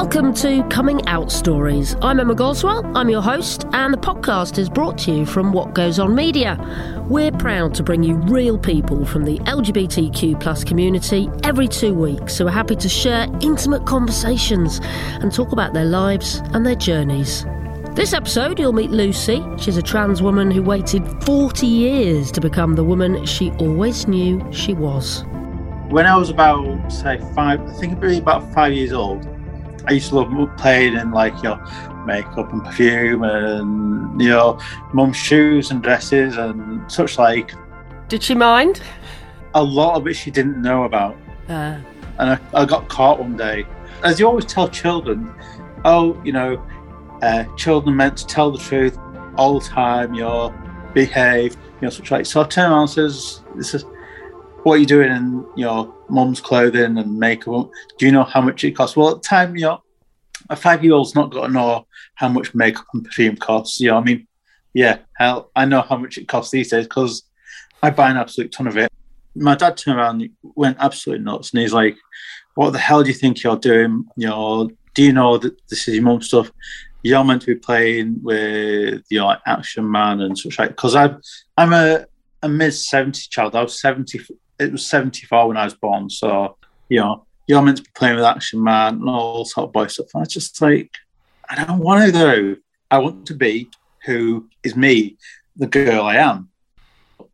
Welcome to Coming Out Stories. I'm Emma Goswell, I'm your host, and the podcast is brought to you from What Goes On Media. We're proud to bring you real people from the LGBTQ plus community every two weeks who are happy to share intimate conversations and talk about their lives and their journeys. This episode, you'll meet Lucy. She's a trans woman who waited 40 years to become the woman she always knew she was. When I was about, say, five, I think about five years old, I used to love playing in like you know makeup and perfume and you know mum's shoes and dresses and such like. Did she mind? A lot of it she didn't know about, Uh, and I, I got caught one day. As you always tell children, oh, you know, uh, children meant to tell the truth all the time. You know, behave. You know, such like. So I turn around and says, "This is what are you doing in your mum's clothing and makeup? Do you know how much it costs?" Well, at the time, you know, a five-year-old's not got to know how much makeup and perfume costs. You know, I mean, yeah, hell, I know how much it costs these days because I buy an absolute ton of it. My dad turned around, and went absolutely nuts, and he's like, "What the hell do you think you're doing? You know, do you know that this is your mum's stuff? You're meant to be playing with you know like Action Man and such like." Because I'm a a mid seventy child. I was seventy. It was seventy four when I was born. So you know, you're meant to be playing with Action Man and all sort of boy stuff. And I was just like, I don't want to though. I want to be who is me, the girl I am.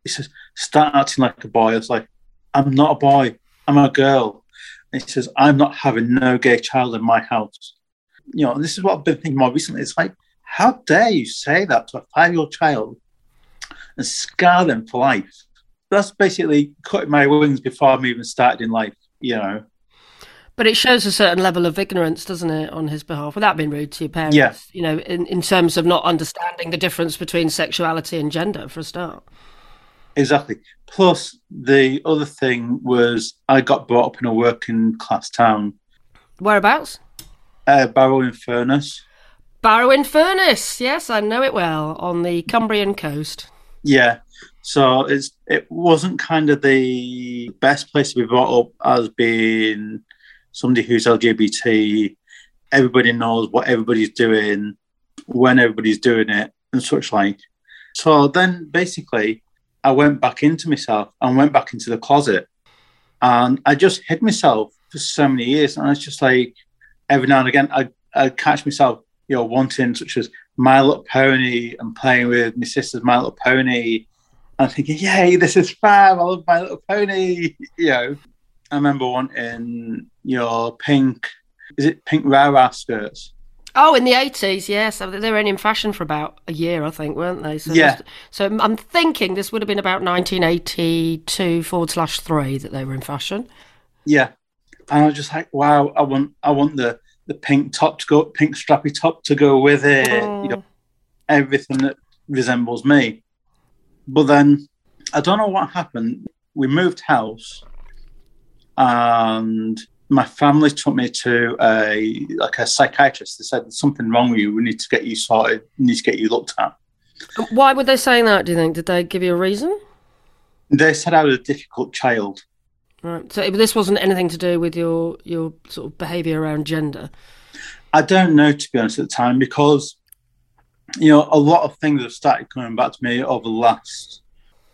He says, start acting like a boy. I was like, I'm not a boy. I'm a girl. And he says, I'm not having no gay child in my house. You know, and this is what I've been thinking more recently. It's like, how dare you say that to a five year old child and scar them for life? That's basically cutting my wings before I'm even started in life, you know. but it shows a certain level of ignorance, doesn't it, on his behalf, without being rude to your parents. Yeah. You know, in, in terms of not understanding the difference between sexuality and gender, for a start. Exactly. Plus, the other thing was I got brought up in a working class town, Whereabouts? uh, Barrow in Furness. Barrow in Furness. Yes, I know it well, on the Cumbrian coast. Yeah. So it's it wasn't kind of the best place to be brought up as being somebody who's LGBT. Everybody knows what everybody's doing, when everybody's doing it, and such like. So then basically, I went back into myself and went back into the closet, and I just hid myself for so many years. And I was just like, every now and again, I I catch myself, you know, wanting such as My Little Pony and playing with my sister's My Little Pony. I'm thinking, yay, this is fab. I love My Little Pony. You know, I remember wanting your pink, is it pink Rara skirts? Oh, in the 80s, yes. They were only in fashion for about a year, I think, weren't they? So Yeah. So I'm thinking this would have been about 1982 forward slash three that they were in fashion. Yeah. And I was just like, wow, I want, I want the the pink top to go, pink strappy top to go with it. You oh. know, everything that resembles me. But then I don't know what happened. We moved house, and my family took me to a like a psychiatrist. They said there's something wrong with you. We need to get you sorted. We need to get you looked at. Why were they saying that, do you think? Did they give you a reason? They said I was a difficult child. Right. So this wasn't anything to do with your your sort of behaviour around gender. I don't know to be honest at the time because you know a lot of things have started coming back to me over the last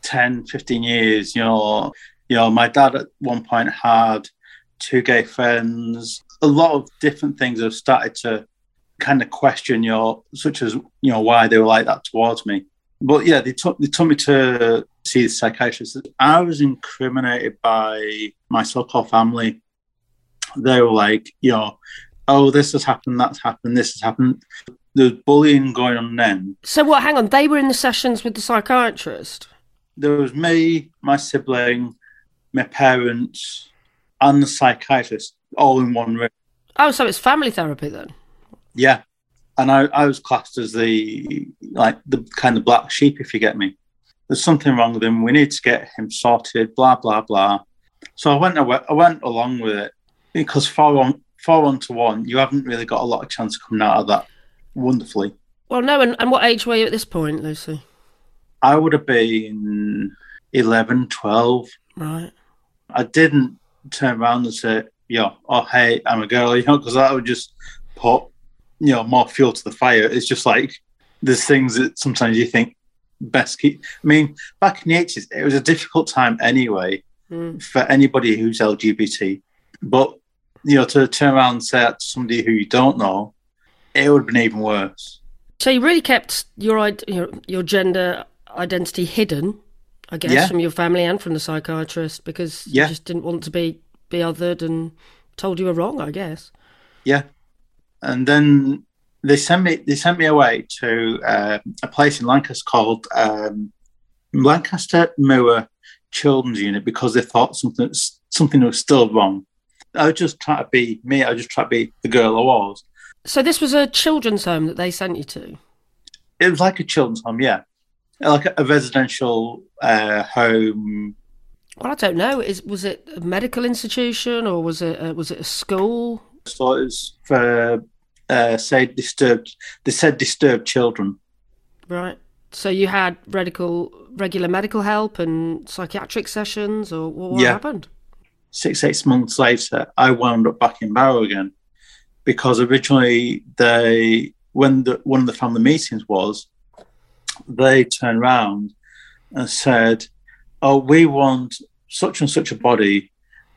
10 15 years you know you know my dad at one point had two gay friends a lot of different things have started to kind of question your such as you know why they were like that towards me but yeah they took they took me to see the psychiatrist i was incriminated by my so-called family they were like you know oh, this has happened, that's happened, this has happened. There's bullying going on then. So what? Hang on. They were in the sessions with the psychiatrist. There was me, my sibling, my parents, and the psychiatrist all in one room. Oh, so it's family therapy then. Yeah. And I, I was classed as the like the kind of black sheep, if you get me. There's something wrong with him. We need to get him sorted. Blah blah blah. So I went I went along with it because four on four one to one, you haven't really got a lot of chance of coming out of that wonderfully. Well, no. And, and what age were you at this point, Lucy? I would have been 11, 12. Right. I didn't turn around and say, yo, oh, hey, I'm a girl, you know, because that would just put you know more fuel to the fire. It's just like there's things that sometimes you think best keep. I mean, back in the eighties, it was a difficult time anyway Mm. for anybody who's LGBT. But you know, to turn around and say that to somebody who you don't know, it would have been even worse. So you really kept your your, your gender identity hidden, I guess, Yeah. from your family and from the psychiatrist because Yeah. you just didn't want to be be othered and told you were wrong. I guess. Yeah, and then they sent me they sent me away to uh, a place in Lancaster called um, Lancaster Moor Children's Unit because they thought something something was still wrong. I was just trying to be me. I was just trying to be the girl I was. So this was a children's home that they sent you to. It was like a children's home, yeah, like a, a residential uh, home. Well, I don't know. Is was it a medical institution or was it a, was it a school? So it was for uh, say disturbed. They said disturbed children. Right. So you had medical regular medical help and psychiatric sessions, or what, what Yeah. happened? six eight months later, I wound up back in Barrow again because originally they when the one of the family meetings was, they turned round and said, "Oh, we want such and such a body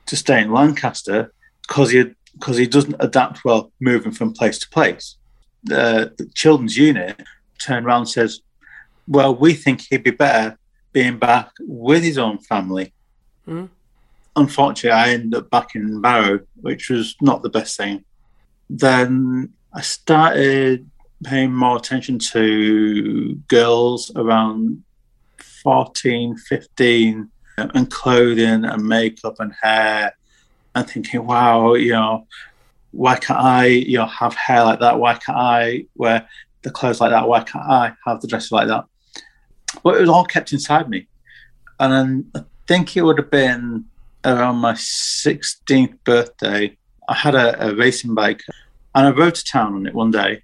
to stay in Lancaster because he because he doesn't adapt well moving from place to place." The, the children's unit turned around and says, "Well, we think he'd be better being back with his own family." Hmm. unfortunately, I ended up back in Barrow, which was not the best thing. Then I started paying more attention to girls around 14, 15, and clothing and makeup and hair, and thinking, wow, you know, why can't I, you know, have hair like that? Why can't I wear the clothes like that? Why can't I have the dresses like that? But it was all kept inside me. And I think it would have been around my 16th birthday, I had a, a racing bike and I rode to town on it one day.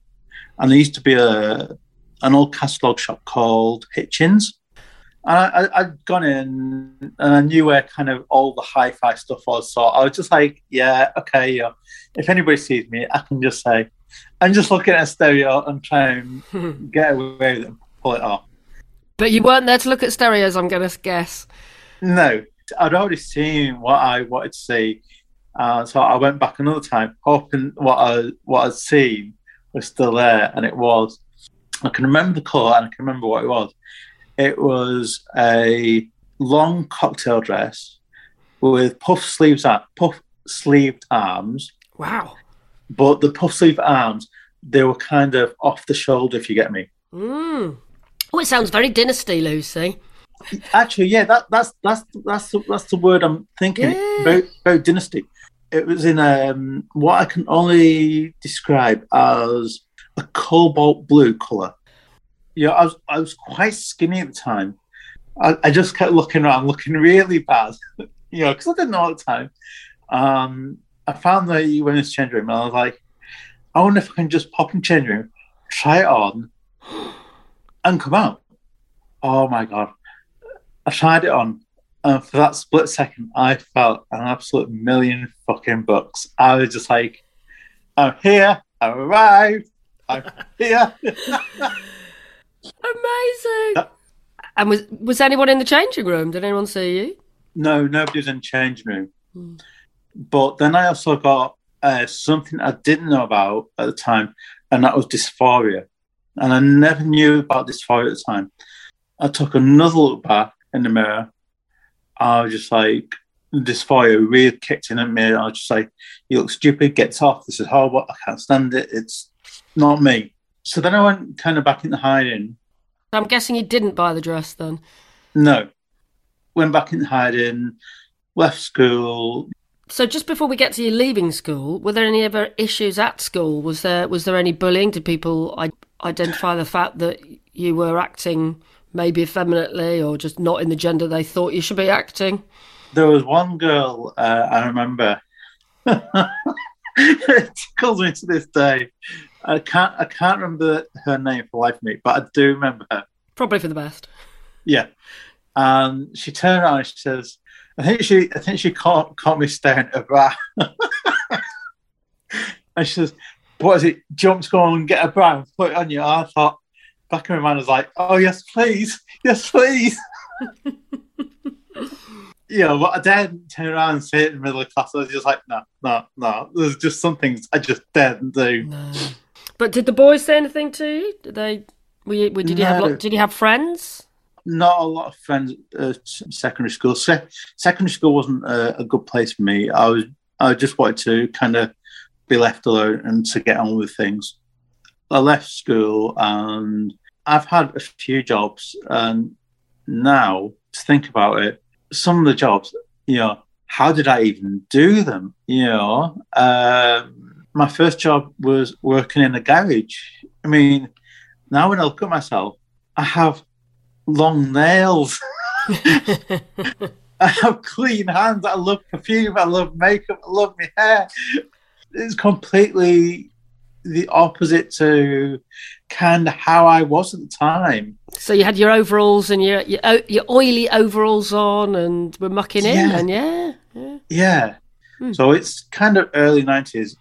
And there used to be a an old catalogue shop called Hitchens. And I, I'd gone in and I knew where kind of all the hi fi stuff was. So I was just like, yeah, okay, yeah. If anybody sees me, I can just say, I'm just looking at a stereo and try and get away with it and pull it off. But you weren't there to look at stereos, I'm going to guess. No, I'd already seen what I wanted to see, uh, so I went back another time, hoping what I what I'd seen was still there, and it was. I can remember the colour, and I can remember what it was. It was a long cocktail dress with puff sleeves, at puff sleeved arms, Wow. but the puff sleeve arms they were kind of off the shoulder, if you get me. Mm. Oh, it sounds very dynasty, Lucy. Actually, yeah, that, that's that's that's the, that's the word I'm thinking. Yeah. Very very dynasty. It was in um, what I can only describe as a cobalt blue color. Yeah, I was I was quite skinny at the time. I, I just kept looking around, looking really bad. you know, because I didn't know at the time. Um, I found the women's change room, and I was like, I wonder if I can just pop in change room, try it on, and come out. Oh my god! I tried it on, and for that split second, I felt an absolute million fucking bucks. I was just like, I'm here, I've arrived, I'm here. Amazing. Uh, and was was anyone in the changing room? Did anyone see you? no, nobody was in the change room. Hmm. But then I also got uh, something I didn't know about at the time, and that was dysphoria. And I never knew about dysphoria at the time. I took another look back in the mirror. I was just like, dysphoria really kicked in at me. I was just like, you look stupid, get off. This is horrible. I can't stand it. It's not me. So then I went kind of back into hiding. I'm guessing you didn't buy the dress then. No. Went back into hiding, left school. So just before we get to you leaving school, were there any other issues at school? Was there was there any bullying? Did people I- identify the fact that you were acting maybe effeminately or just not in the gender they thought you should be acting? There was one girl uh, I remember. it tickles me to this day. I can't I can't remember her name for life of me, but I do remember her. Probably for the best. Yeah. And she turned around and she says, I think she I think she caught caught me staring at her bra. and she says, what is it? Jump, go and get a bra and put it on you. I thought, back in my mind, I was like, oh, yes, please. Yes, please. you know, but I daren't turn around and say it in the middle of class. I was just like, no, no, no. There's just some things I just daren't do. No. But did the boys say anything to you? Did they? Were you, did you have? Did you have friends? Not a lot of friends uh, at secondary school. Se- secondary school wasn't a, a good place for me. I was, I just wanted to kind of be left alone and to get on with things. I left school and I've had a few jobs, and now to think about it, some of the jobs, you know, how did I even do them? You know, um, my first job was working in a garage. I mean, now when I look at myself, I have long nails. I have clean hands. I love perfume. I love makeup. I love my hair. It's completely the opposite to kind of how I was at the time. So you had your overalls and your your, your oily overalls on, and we're mucking in, Yeah. and yeah, yeah. Yeah. Hmm. So it's kind of early 90s.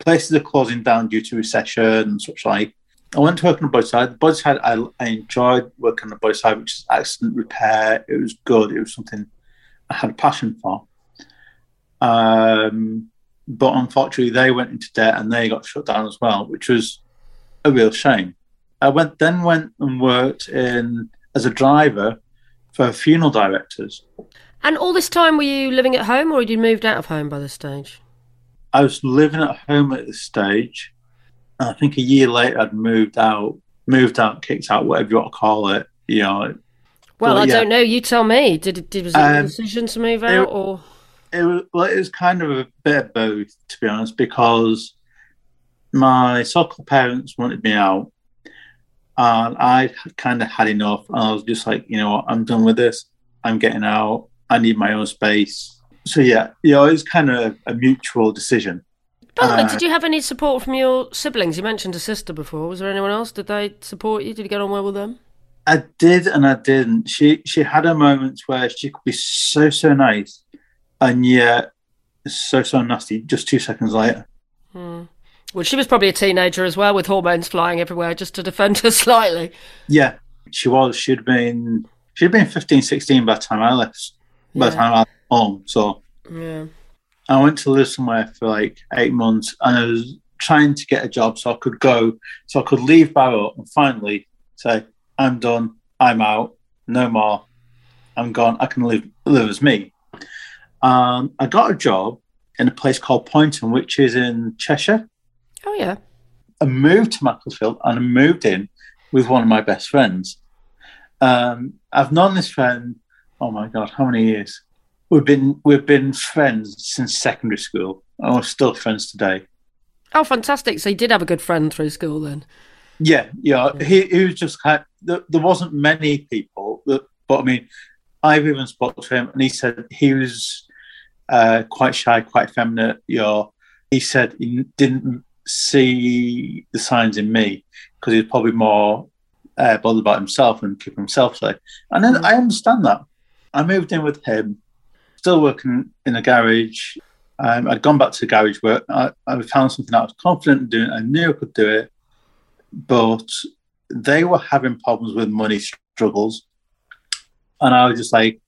Places are closing down due to recession and such like. I went to work on the boat side. The side, I, I enjoyed working on the boat side, which is accident repair. It was good. It was something I had a passion for. Um, but unfortunately, they went into debt and they got shut down as well, which was a real shame. I went then went and worked in as a driver for funeral directors. And all this time, were you living at home, or had you moved out of home by this stage? I was living at home at this stage. And I think a year later, I'd moved out, moved out, kicked out, whatever you want to call it. You know, Well, Well, I yeah. don't know. You tell me. Did it? Did, was it a Um, decision to move out, or it was well, it was kind of a bit of both, to be honest, because my so-called parents wanted me out, and I kind of had enough. And I was just like, you know what, I'm done with this. I'm getting out. I need my own space. So yeah, you know, it was kind of a mutual decision. By the way, uh, did you have any support from your siblings? You mentioned a sister before. Was there anyone else? Did they support you? Did you get on well with them? I did and I didn't. She she had her moments where she could be so so nice, and yet so so nasty. Just two seconds later. Hmm. Well, she was probably a teenager as well, with hormones flying everywhere, just to defend her slightly. Yeah, she was. She'd been she'd been 15, 16 by the time I left. By the Yeah. time I left home, so Yeah. I went to live somewhere for like eight months, and I was trying to get a job so I could go, so I could leave Barrow and finally say, "I'm done. I'm out. No more. I'm gone. I can live live as me." Um, I got a job in a place called Poynton, which is in Cheshire. Oh yeah. I moved to Macclesfield and I moved in with one of my best friends. Um, I've known this friend. Oh my god, how many years? We've been we've been friends since secondary school, and we're still friends today. Oh, fantastic! So you did have a good friend through school then. Yeah, yeah. He, he was just kind. there, there wasn't many people, that, but I mean, I've even spoke to him, and he said he was uh, quite shy, quite feminine. You know, he said he didn't see the signs in me because he was probably more uh, bothered about himself and keeping himself safe. And then I understand that. I moved in with him, still working in a garage. Um, I'd gone back to garage work. I, I found something I was confident in doing. I knew I could do it, but they were having problems with money struggles. And I was just like,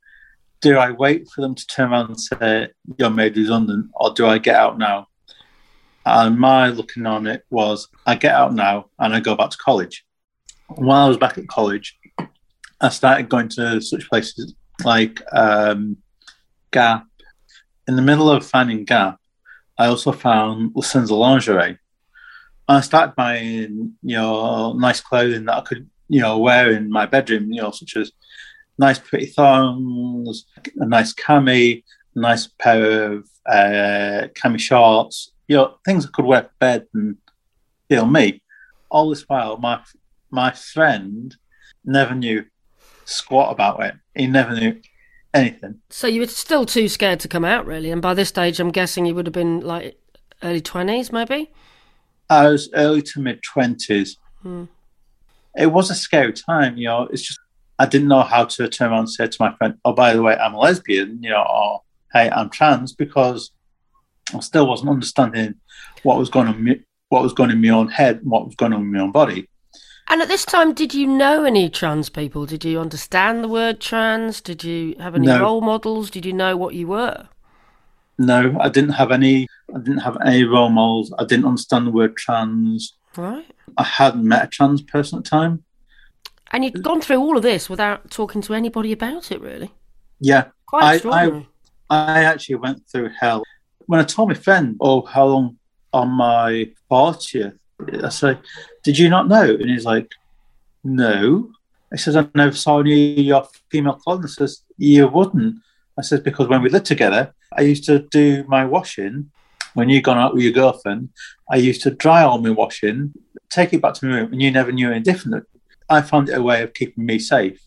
do I wait for them to turn around and say, you're made redundant, or do I get out now? And my looking on it was, I get out now and I go back to college. While I was back at college, I started going to such places like um, Gap. In the middle of finding Gap, I also found La Senza lingerie. And I started buying, you know, nice clothing that I could, you know, wear in my bedroom, you know, such as nice pretty thongs, a nice cami, a nice pair of uh, cami shorts, you know, things I could wear bed and feel me. All this while, my my friend never knew squat about it. He never knew anything. So you were still too scared to come out, really. And by this stage, I'm guessing you would have been like early twenties, maybe. I was early to mid twenties. Hmm. It was a scary time, you know. It's just I didn't know how to turn around and say to my friend, "Oh, by the way, I'm a lesbian," you know, or "Hey, I'm trans," because I still wasn't understanding what was going on what was going on in my own head and what was going on in my own body. And at this time, did you know any trans people? Did you understand the word trans? Did you have any No. role models? Did you know what you were? No, I didn't have any. I didn't have any role models. I didn't understand the word trans. Right. I hadn't met a trans person at the time. And you'd gone through all of this without talking to anybody about it, really. Yeah, Quite I- I- I actually went through hell. When I told my friend, oh, how long on my 40th, I said, did you not know? And he's like, no. I says, I never saw any of your female clothing. I says, you wouldn't. I says, because when we lived together, I used to do my washing. When you gone out with your girlfriend, I used to dry all my washing, take it back to my room, and you never knew any different. I found it a way of keeping me safe.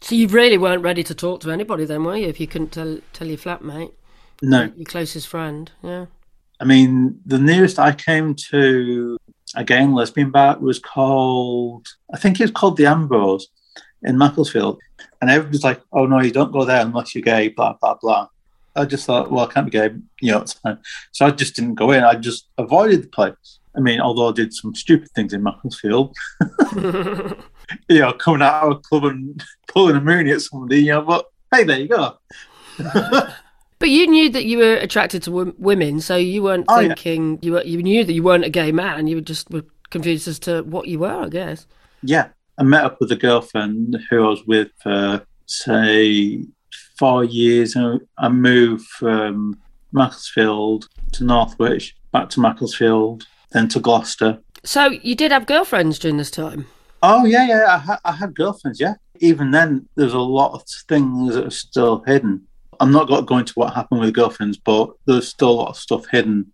So you really weren't ready to talk to anybody then, were you? If you couldn't tell tell your flatmate, No, your closest friend, yeah. I mean, the nearest I came to a gay and lesbian bar was called, I think it's called the Ambrose in Macclesfield. And everybody's like, oh no, you don't go there unless you're gay, blah, blah, blah. I just thought, well, I can't be gay, you know. So I just didn't go in. I just avoided the place. I mean, although I did some stupid things in Macclesfield, you know, coming out of a club and pulling a mooney at somebody, you know, but hey, there you go. But you knew that you were attracted to w- women, so you weren't Oh, yeah. thinking you were. You knew that you weren't a gay man. You were just were confused as to what you were, I guess. Yeah, I met up with a girlfriend who I was with for say four years. And I moved from Macclesfield to Northwich, back to Macclesfield, then to Gloucester. So you did have girlfriends during this time. Oh yeah, yeah, I, ha- I had girlfriends. Yeah, even then, there's a lot of things that are still hidden. I'm not going to go into what happened with girlfriends, but there's still a lot of stuff hidden.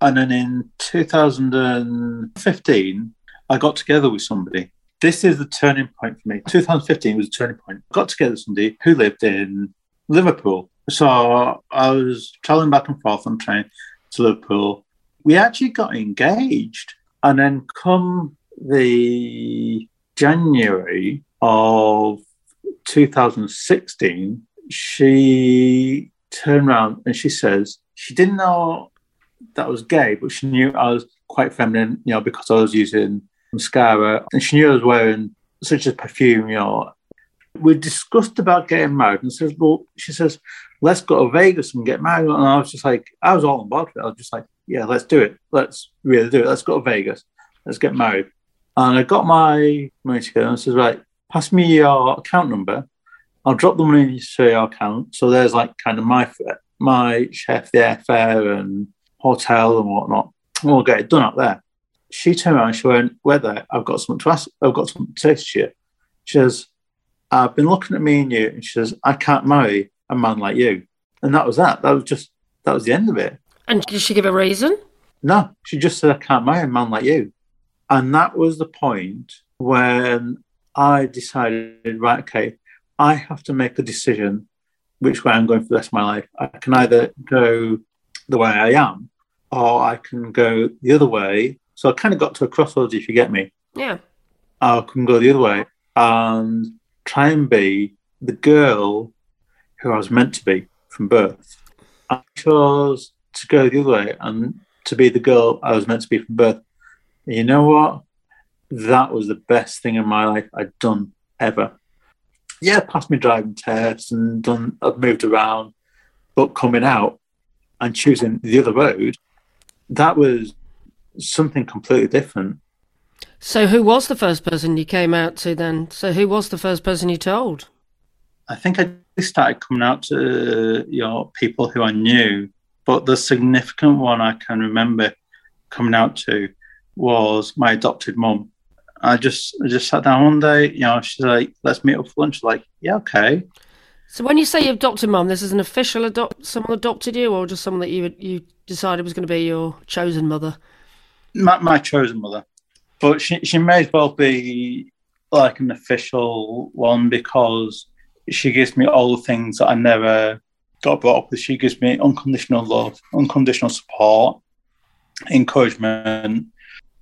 And then in 2015, I got together with somebody. This is the turning point for me. 2015 was a turning point. I got together with somebody who lived in Liverpool. So I was traveling back and forth on train to Liverpool. We actually got engaged. And then come the January of 2016, she turned around and she says she didn't know that I was gay, but she knew I was quite feminine, you know, because I was using mascara, and she knew I was wearing such a perfume, you know. We discussed about getting married, and says, "Well," she says, "Let's go to Vegas and get married." And I was just like, I was all on board with it. I was just like, "Yeah, let's do it. Let's really do it. Let's go to Vegas. Let's get married." And I got my money together and says, "Right, pass me your account number. I'll drop the money into your account. So there's like kind of my my chef, the airfare, and hotel and whatnot. We'll get it done up there." She turned around and she went, Whether I've got something to ask, I've got something to say to you. She says, I've been looking at me and you, and she says, I can't marry a man like you. And that was that. That was just, that was the end of it. And did she give a reason? No, she just said, I can't marry a man like you. And that was the point when I decided, right, okay, I have to make a decision which way I'm going for the rest of my life. I can either go the way I am, or I can go the other way. So I kind of got to a crossroads, if you get me. Yeah. I can go the other way and try and be the girl who I was meant to be from birth. I chose to go the other way and to be the girl I was meant to be from birth. And you know what? That was the best thing in my life I'd done ever. Yeah, passed my driving test and done. I've moved around, but coming out and choosing the other road, that was something completely different. So who was the first person you came out to then? So who was the first person you told? I think I started coming out to you know people who I knew, but the significant one I can remember coming out to was my adopted mum. I just I just sat down one day, you know, she's like, "Let's meet up for lunch." Like, yeah, okay. So when you say you adopted mum, this is an official adopt someone adopted you or just someone that you you decided was going to be your chosen mother? My, my chosen mother, but she she may as well be like an official one because she gives me all the things that I never got brought up with. She gives me unconditional love, unconditional support, encouragement.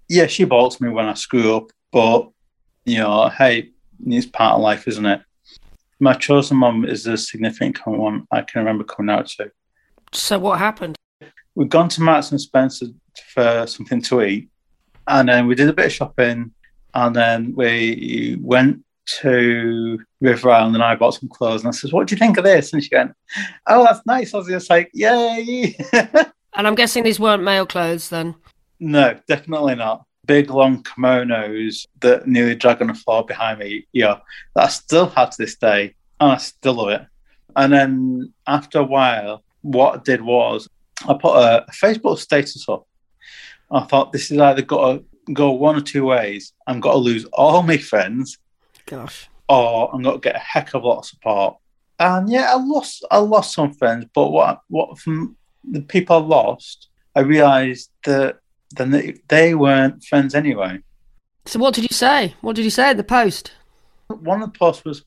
Yeah, she balks me when I screw up, but you know, hey, it's part of life, isn't it? My chosen mum is a significant one I can remember coming out to. So what happened? We'd gone to Marks and Spencer for something to eat, and then we did a bit of shopping, and then we went to River Island and I bought some clothes. And I said, What do you think of this? And she went, Oh, that's nice. I was just like, Yay. and I'm guessing these weren't male clothes then? No, definitely not. Big long kimonos that nearly drag on the floor behind me. Yeah, that I still have to this day. And I still love it. And then after a while, what I did was I put a, Facebook status up. I thought this is either got to go one or two ways. I'm got to lose all my friends Gosh. Or I'm going to get a heck of a lot of support. And yeah, I lost I lost some friends, but what what from the people I lost, I realised that then they, they weren't friends anyway. So what did you say? What did you say at the post? One of the posts was,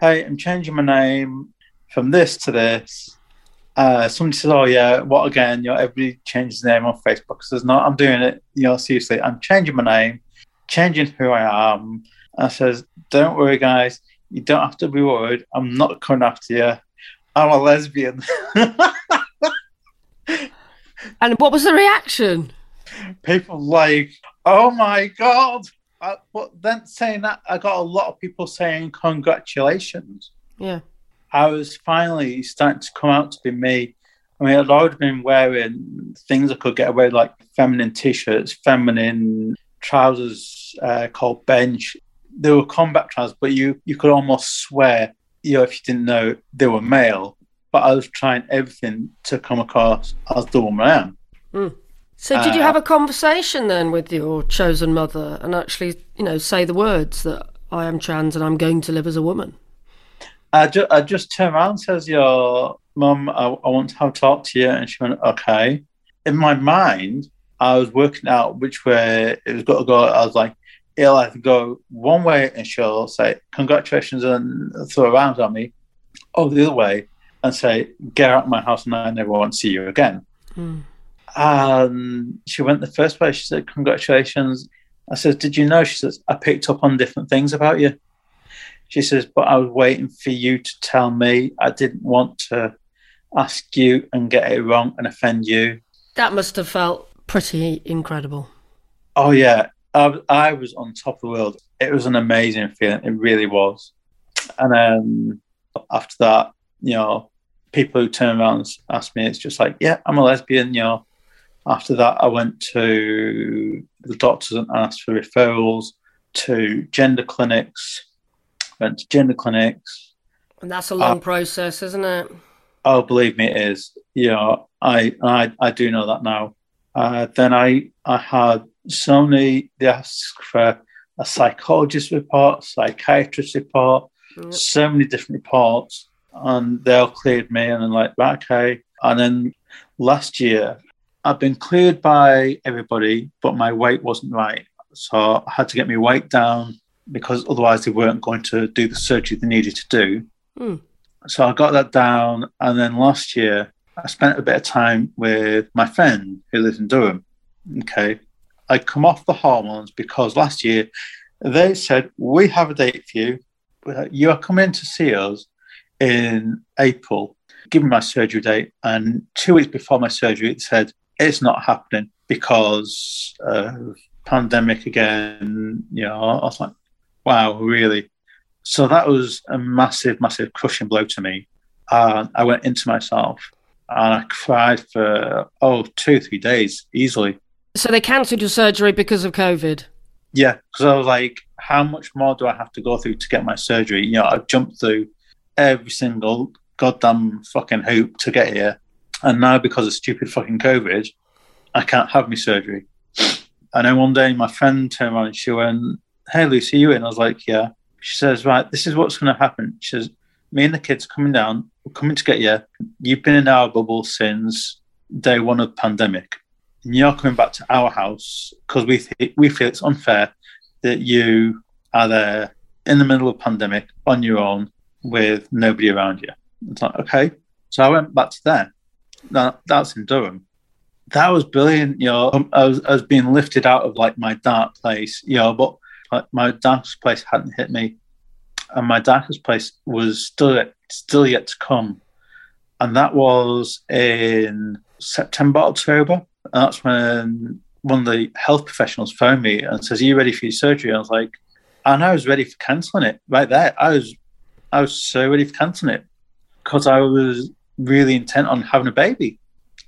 "Hey, I'm changing my name from this to this." Uh, somebody says, "Oh yeah, what again?" You know, everybody changes their name on Facebook. Says, "No, I'm doing it. You know, seriously, I'm changing my name, changing who I am." I says, "Don't worry, guys. You don't have to be worried. I'm not coming after you. I'm a lesbian." and what was the reaction? People like, "Oh my god!" I, but then saying that, I got a lot of people saying congratulations. Yeah. I was finally starting to come out to be me. I mean, I'd already been wearing things I could get away like feminine t-shirts, feminine trousers uh, called bench, they were combat trousers, but you you could almost swear, you know, if you didn't know they were male. But I was trying everything to come across as the woman I am. Mm. So, did uh, you have a conversation then with your chosen mother and actually, you know, say the words that I am trans and I'm going to live as a woman? I, ju- I just turned around and says, Your mum, I, I want to have a talk to you. And she went, Okay. In my mind, I was working out which way it was going to go. I was like, it'll either go one way and she'll say, Congratulations, and throw around at me, or the other way and say, Get out of my house and I never want to see you again. Mm. And she went the first way. She said, Congratulations. I said, Did you know? She says, I picked up on different things about you. She says, But I was waiting for you to tell me. I didn't want to ask you and get it wrong and offend you. That must have felt pretty incredible. Oh, yeah. I, I was on top of the world. It was an amazing feeling. It really was. And then after that, you know, people who turn around and ask me, it's just like, yeah, I'm a lesbian. You know, after that, I went to the doctors and asked for referrals to gender clinics. Went to gender clinics. And that's a long uh, process, isn't it? Oh, believe me, it is. Yeah, I I I do know that now. Uh, then I I had so many, they ask for a psychologist report, psychiatrist report, yep. so many different reports. And they all cleared me, and I'm like, right, okay. And then last year, I've been cleared by everybody, but my weight wasn't right. So I had to get my weight down because otherwise they weren't going to do the surgery they needed to do. Mm. So I got that down. And then last year, I spent a bit of time with my friend who lives in Durham. Okay. I come off the hormones because last year they said, We have a date for you. You are coming to see us in April. Give me my surgery date. And two weeks before my surgery, it said, It's not happening because of pandemic again. You know, I was like, Wow, really? So that was a massive, massive crushing blow to me. And I went into myself and I cried for, oh, two, three days easily. So they cancelled your surgery because of COVID? Yeah, because I was like, how much more do I have to go through to get my surgery? You know, I've jumped through every single goddamn fucking hoop to get here. And now because of stupid fucking COVID, I can't have my surgery. And then one day my friend turned around and she went, Hey Lucy, you in? I was like, Yeah. She says, Right, this is what's gonna happen. She says, Me and the kids are coming down, we're coming to get you. You've been in our bubble since day one of the pandemic and you're coming back to our house because we th- we feel it's unfair that you are there in the middle of pandemic on your own with nobody around you. It's like okay, so I went back to there. That that's in Durham. That was brilliant. You know, um, I was I was being lifted out of like my dark place. You know, but like my darkest place hadn't hit me, and my darkest place was still still yet to come, and that was in September October And that's when one of the health professionals phoned me and says, Are you ready for your surgery? I was like, and I was ready for cancelling it right there. I was I was so ready for cancelling it because I was really intent on having a baby.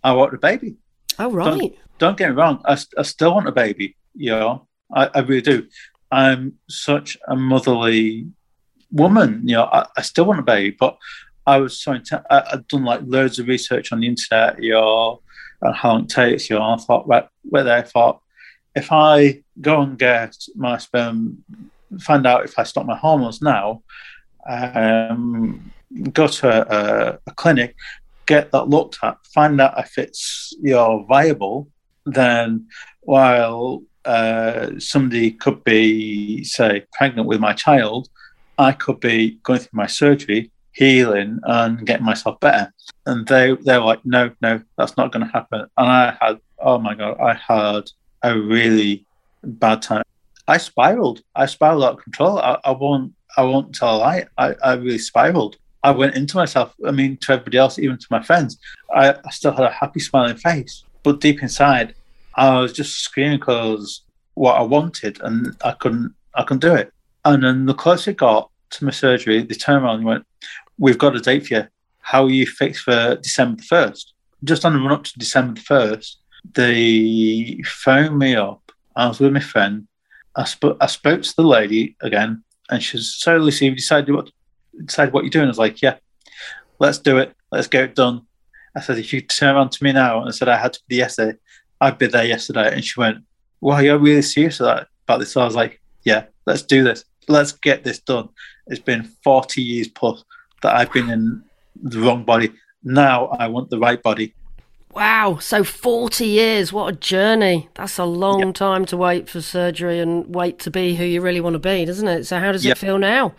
I want a baby. Oh right. Don't, don't get me wrong. I, I still want a baby. You know, I, I really do. I'm such a motherly woman. You know, I, I still want a baby, but I was so intent. I, I'd done like loads of research on the internet. You know, and how long it takes. You know, I thought right, where I thought if I go and get my sperm, find out if I stop my hormones now, um, go to a, a, clinic, get that looked at, find out if it's you know viable, then while uh, somebody could be say pregnant with my child, I could be going through my surgery, healing, and getting myself better. And they they were like, no, no, that's not going to happen. And I had, oh my god, I had a really bad time. I spiraled. I spiraled out of control. I, I won't. I won't tell a lie. I, I really spiraled. I went into myself. I mean, to everybody else, even to my friends, I, I still had a happy, smiling face, but deep inside, I was just screaming because what I wanted, and I couldn't. I couldn't do it. And then the closer it got to my surgery, they turned around and went, "We've got a date for you. How are you fixed for December the first? Just on the run up to December the first, they phoned me up. I was with my friend. I, sp- I spoke to the lady again, and she was so you decided what decide what you're doing. I was like, yeah, let's do it. Let's get it done. I said, if you turn around to me now and I said I had to be the yesterday, I'd be there yesterday. And she went, well, you're really serious about this. So I was like, yeah, let's do this. Let's get this done. It's been 40 years plus that I've been in the wrong body. Now I want the right body. Wow, so 40 years, what a journey. That's a long yep. time to wait for surgery and wait to be who you really want to be, doesn't it? So how does yep. it feel now?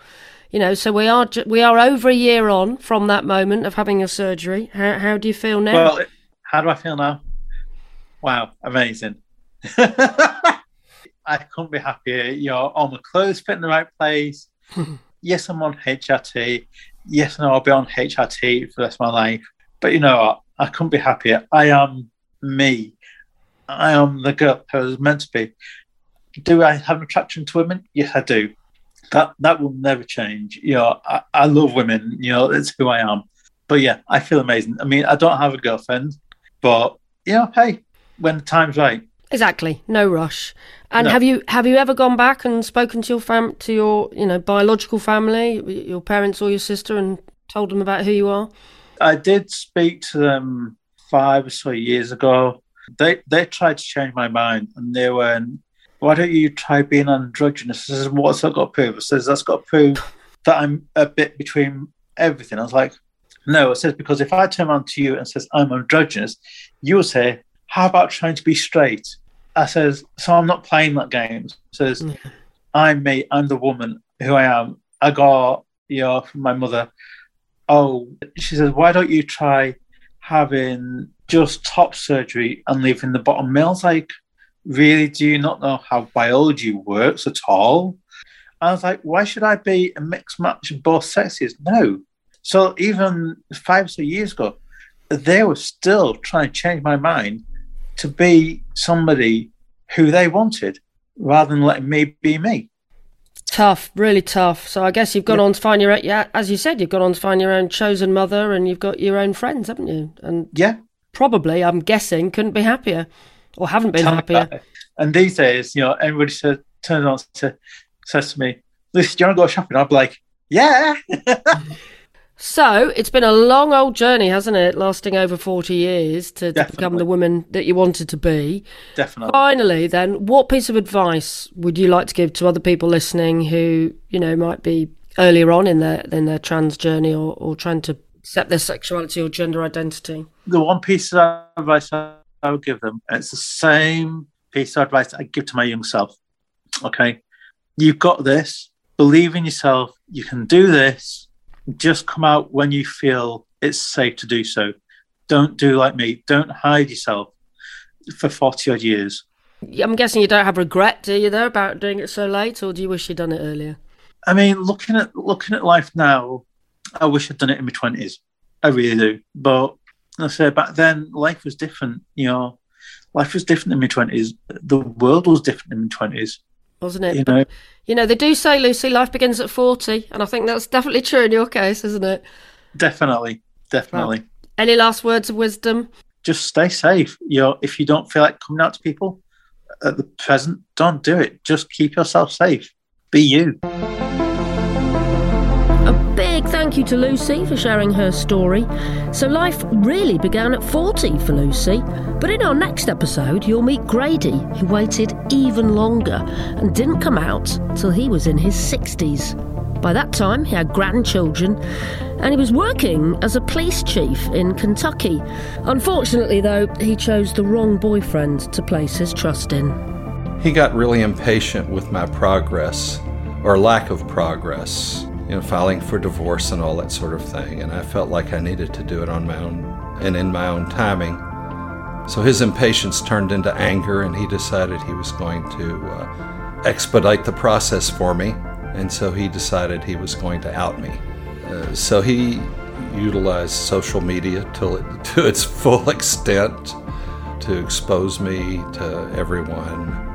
You know, so we are we are over a year on from that moment of having a surgery. How how do you feel now? Well, how do I feel now? Wow, amazing. I couldn't be happier. You know, all my clothes fit in the right place. yes, I'm on HRT. Yes, no, I'll be on HRT for the rest of my life. But you know what? I couldn't be happier. I am me. I am the girl I was meant to be. Do I have an attraction to women? Yes, I do. That that will never change. You know, I, I love women. You know, it's who I am. But yeah, I feel amazing. I mean, I don't have a girlfriend, but yeah, hey, when the time's right. Exactly. No rush. And no. have you have you ever gone back and spoken to your fam to your you know biological family, your parents or your sister, and told them about who you are? I did speak to them five or so years ago. They they tried to change my mind, and they went, "Why don't you try being androgynous?" I says, "What's that got to prove?" Says, "That's got to prove that I'm a bit between everything." I was like, "No," it says because if I turn around to you and says I'm androgynous, you'll say, "How about trying to be straight?" I says, "So I'm not playing that game." says, "I'm me. I'm the woman who I am. I got you know from my mother." oh, she says, why don't you try having just top surgery and leaving the bottom males? Like, really, do you not know how biology works at all? I was like, why should I be a mixed match of both sexes? No. So even five or so years ago, they were still trying to change my mind to be somebody who they wanted rather than letting me be me. Tough, really tough. So I guess you've gone yeah. on to find your yeah, as you said, you've gone on to find your own chosen mother, and you've got your own friends, haven't you? And yeah, probably, I'm guessing, couldn't be happier, or haven't been happier. And these days, you know, everybody says, turns on to says to me, "Listen, do you want to go shopping?" I'd be like, "Yeah." So it's been a long old journey, hasn't it? Lasting over 40 years to, to, become the woman that you wanted to be. Definitely. Finally, then, what piece of advice would you like to give to other people listening who, you know, might be earlier on in their in their trans journey or, or trying to accept their sexuality or gender identity? The one piece of advice I would give them, it's the same piece of advice I give to my young self. Okay. You've got this. Believe in yourself. You can do this just come out when you feel it's safe to do so. Don't do like me. Don't hide yourself for 40 odd years. I'm guessing you don't have regret, do you, though, about doing it so late, or do you wish you'd done it earlier? I mean, looking at looking at life now, I wish I'd done it in my 20s. I really do. But I say back then, life was different. You know, life was different in my twenties. The world was different in my twenties, wasn't it? You know, you know, they do say, Lucy, life begins at forty, and I think that's definitely true in your case, isn't it? Definitely, definitely. Well, any last words of wisdom? Just stay safe. You know, if you don't feel like coming out to people at the present, don't do it. Just keep yourself safe. Be you thank you to Lucy for sharing her story. So, life really began at 40 for Lucy. But in our next episode, you'll meet Grady, who waited even longer and didn't come out till he was in his 60s. By that time, he had grandchildren and he was working as a police chief in Kentucky. Unfortunately, though, he chose the wrong boyfriend to place his trust in. He got really impatient with my progress, or lack of progress you know, filing for divorce and all that sort of thing. And I felt like I needed to do it on my own and in my own timing. So his impatience turned into anger, and he decided he was going to uh, expedite the process for me. And so he decided he was going to out me. Uh, so he utilized social media to, to its full extent to expose me to everyone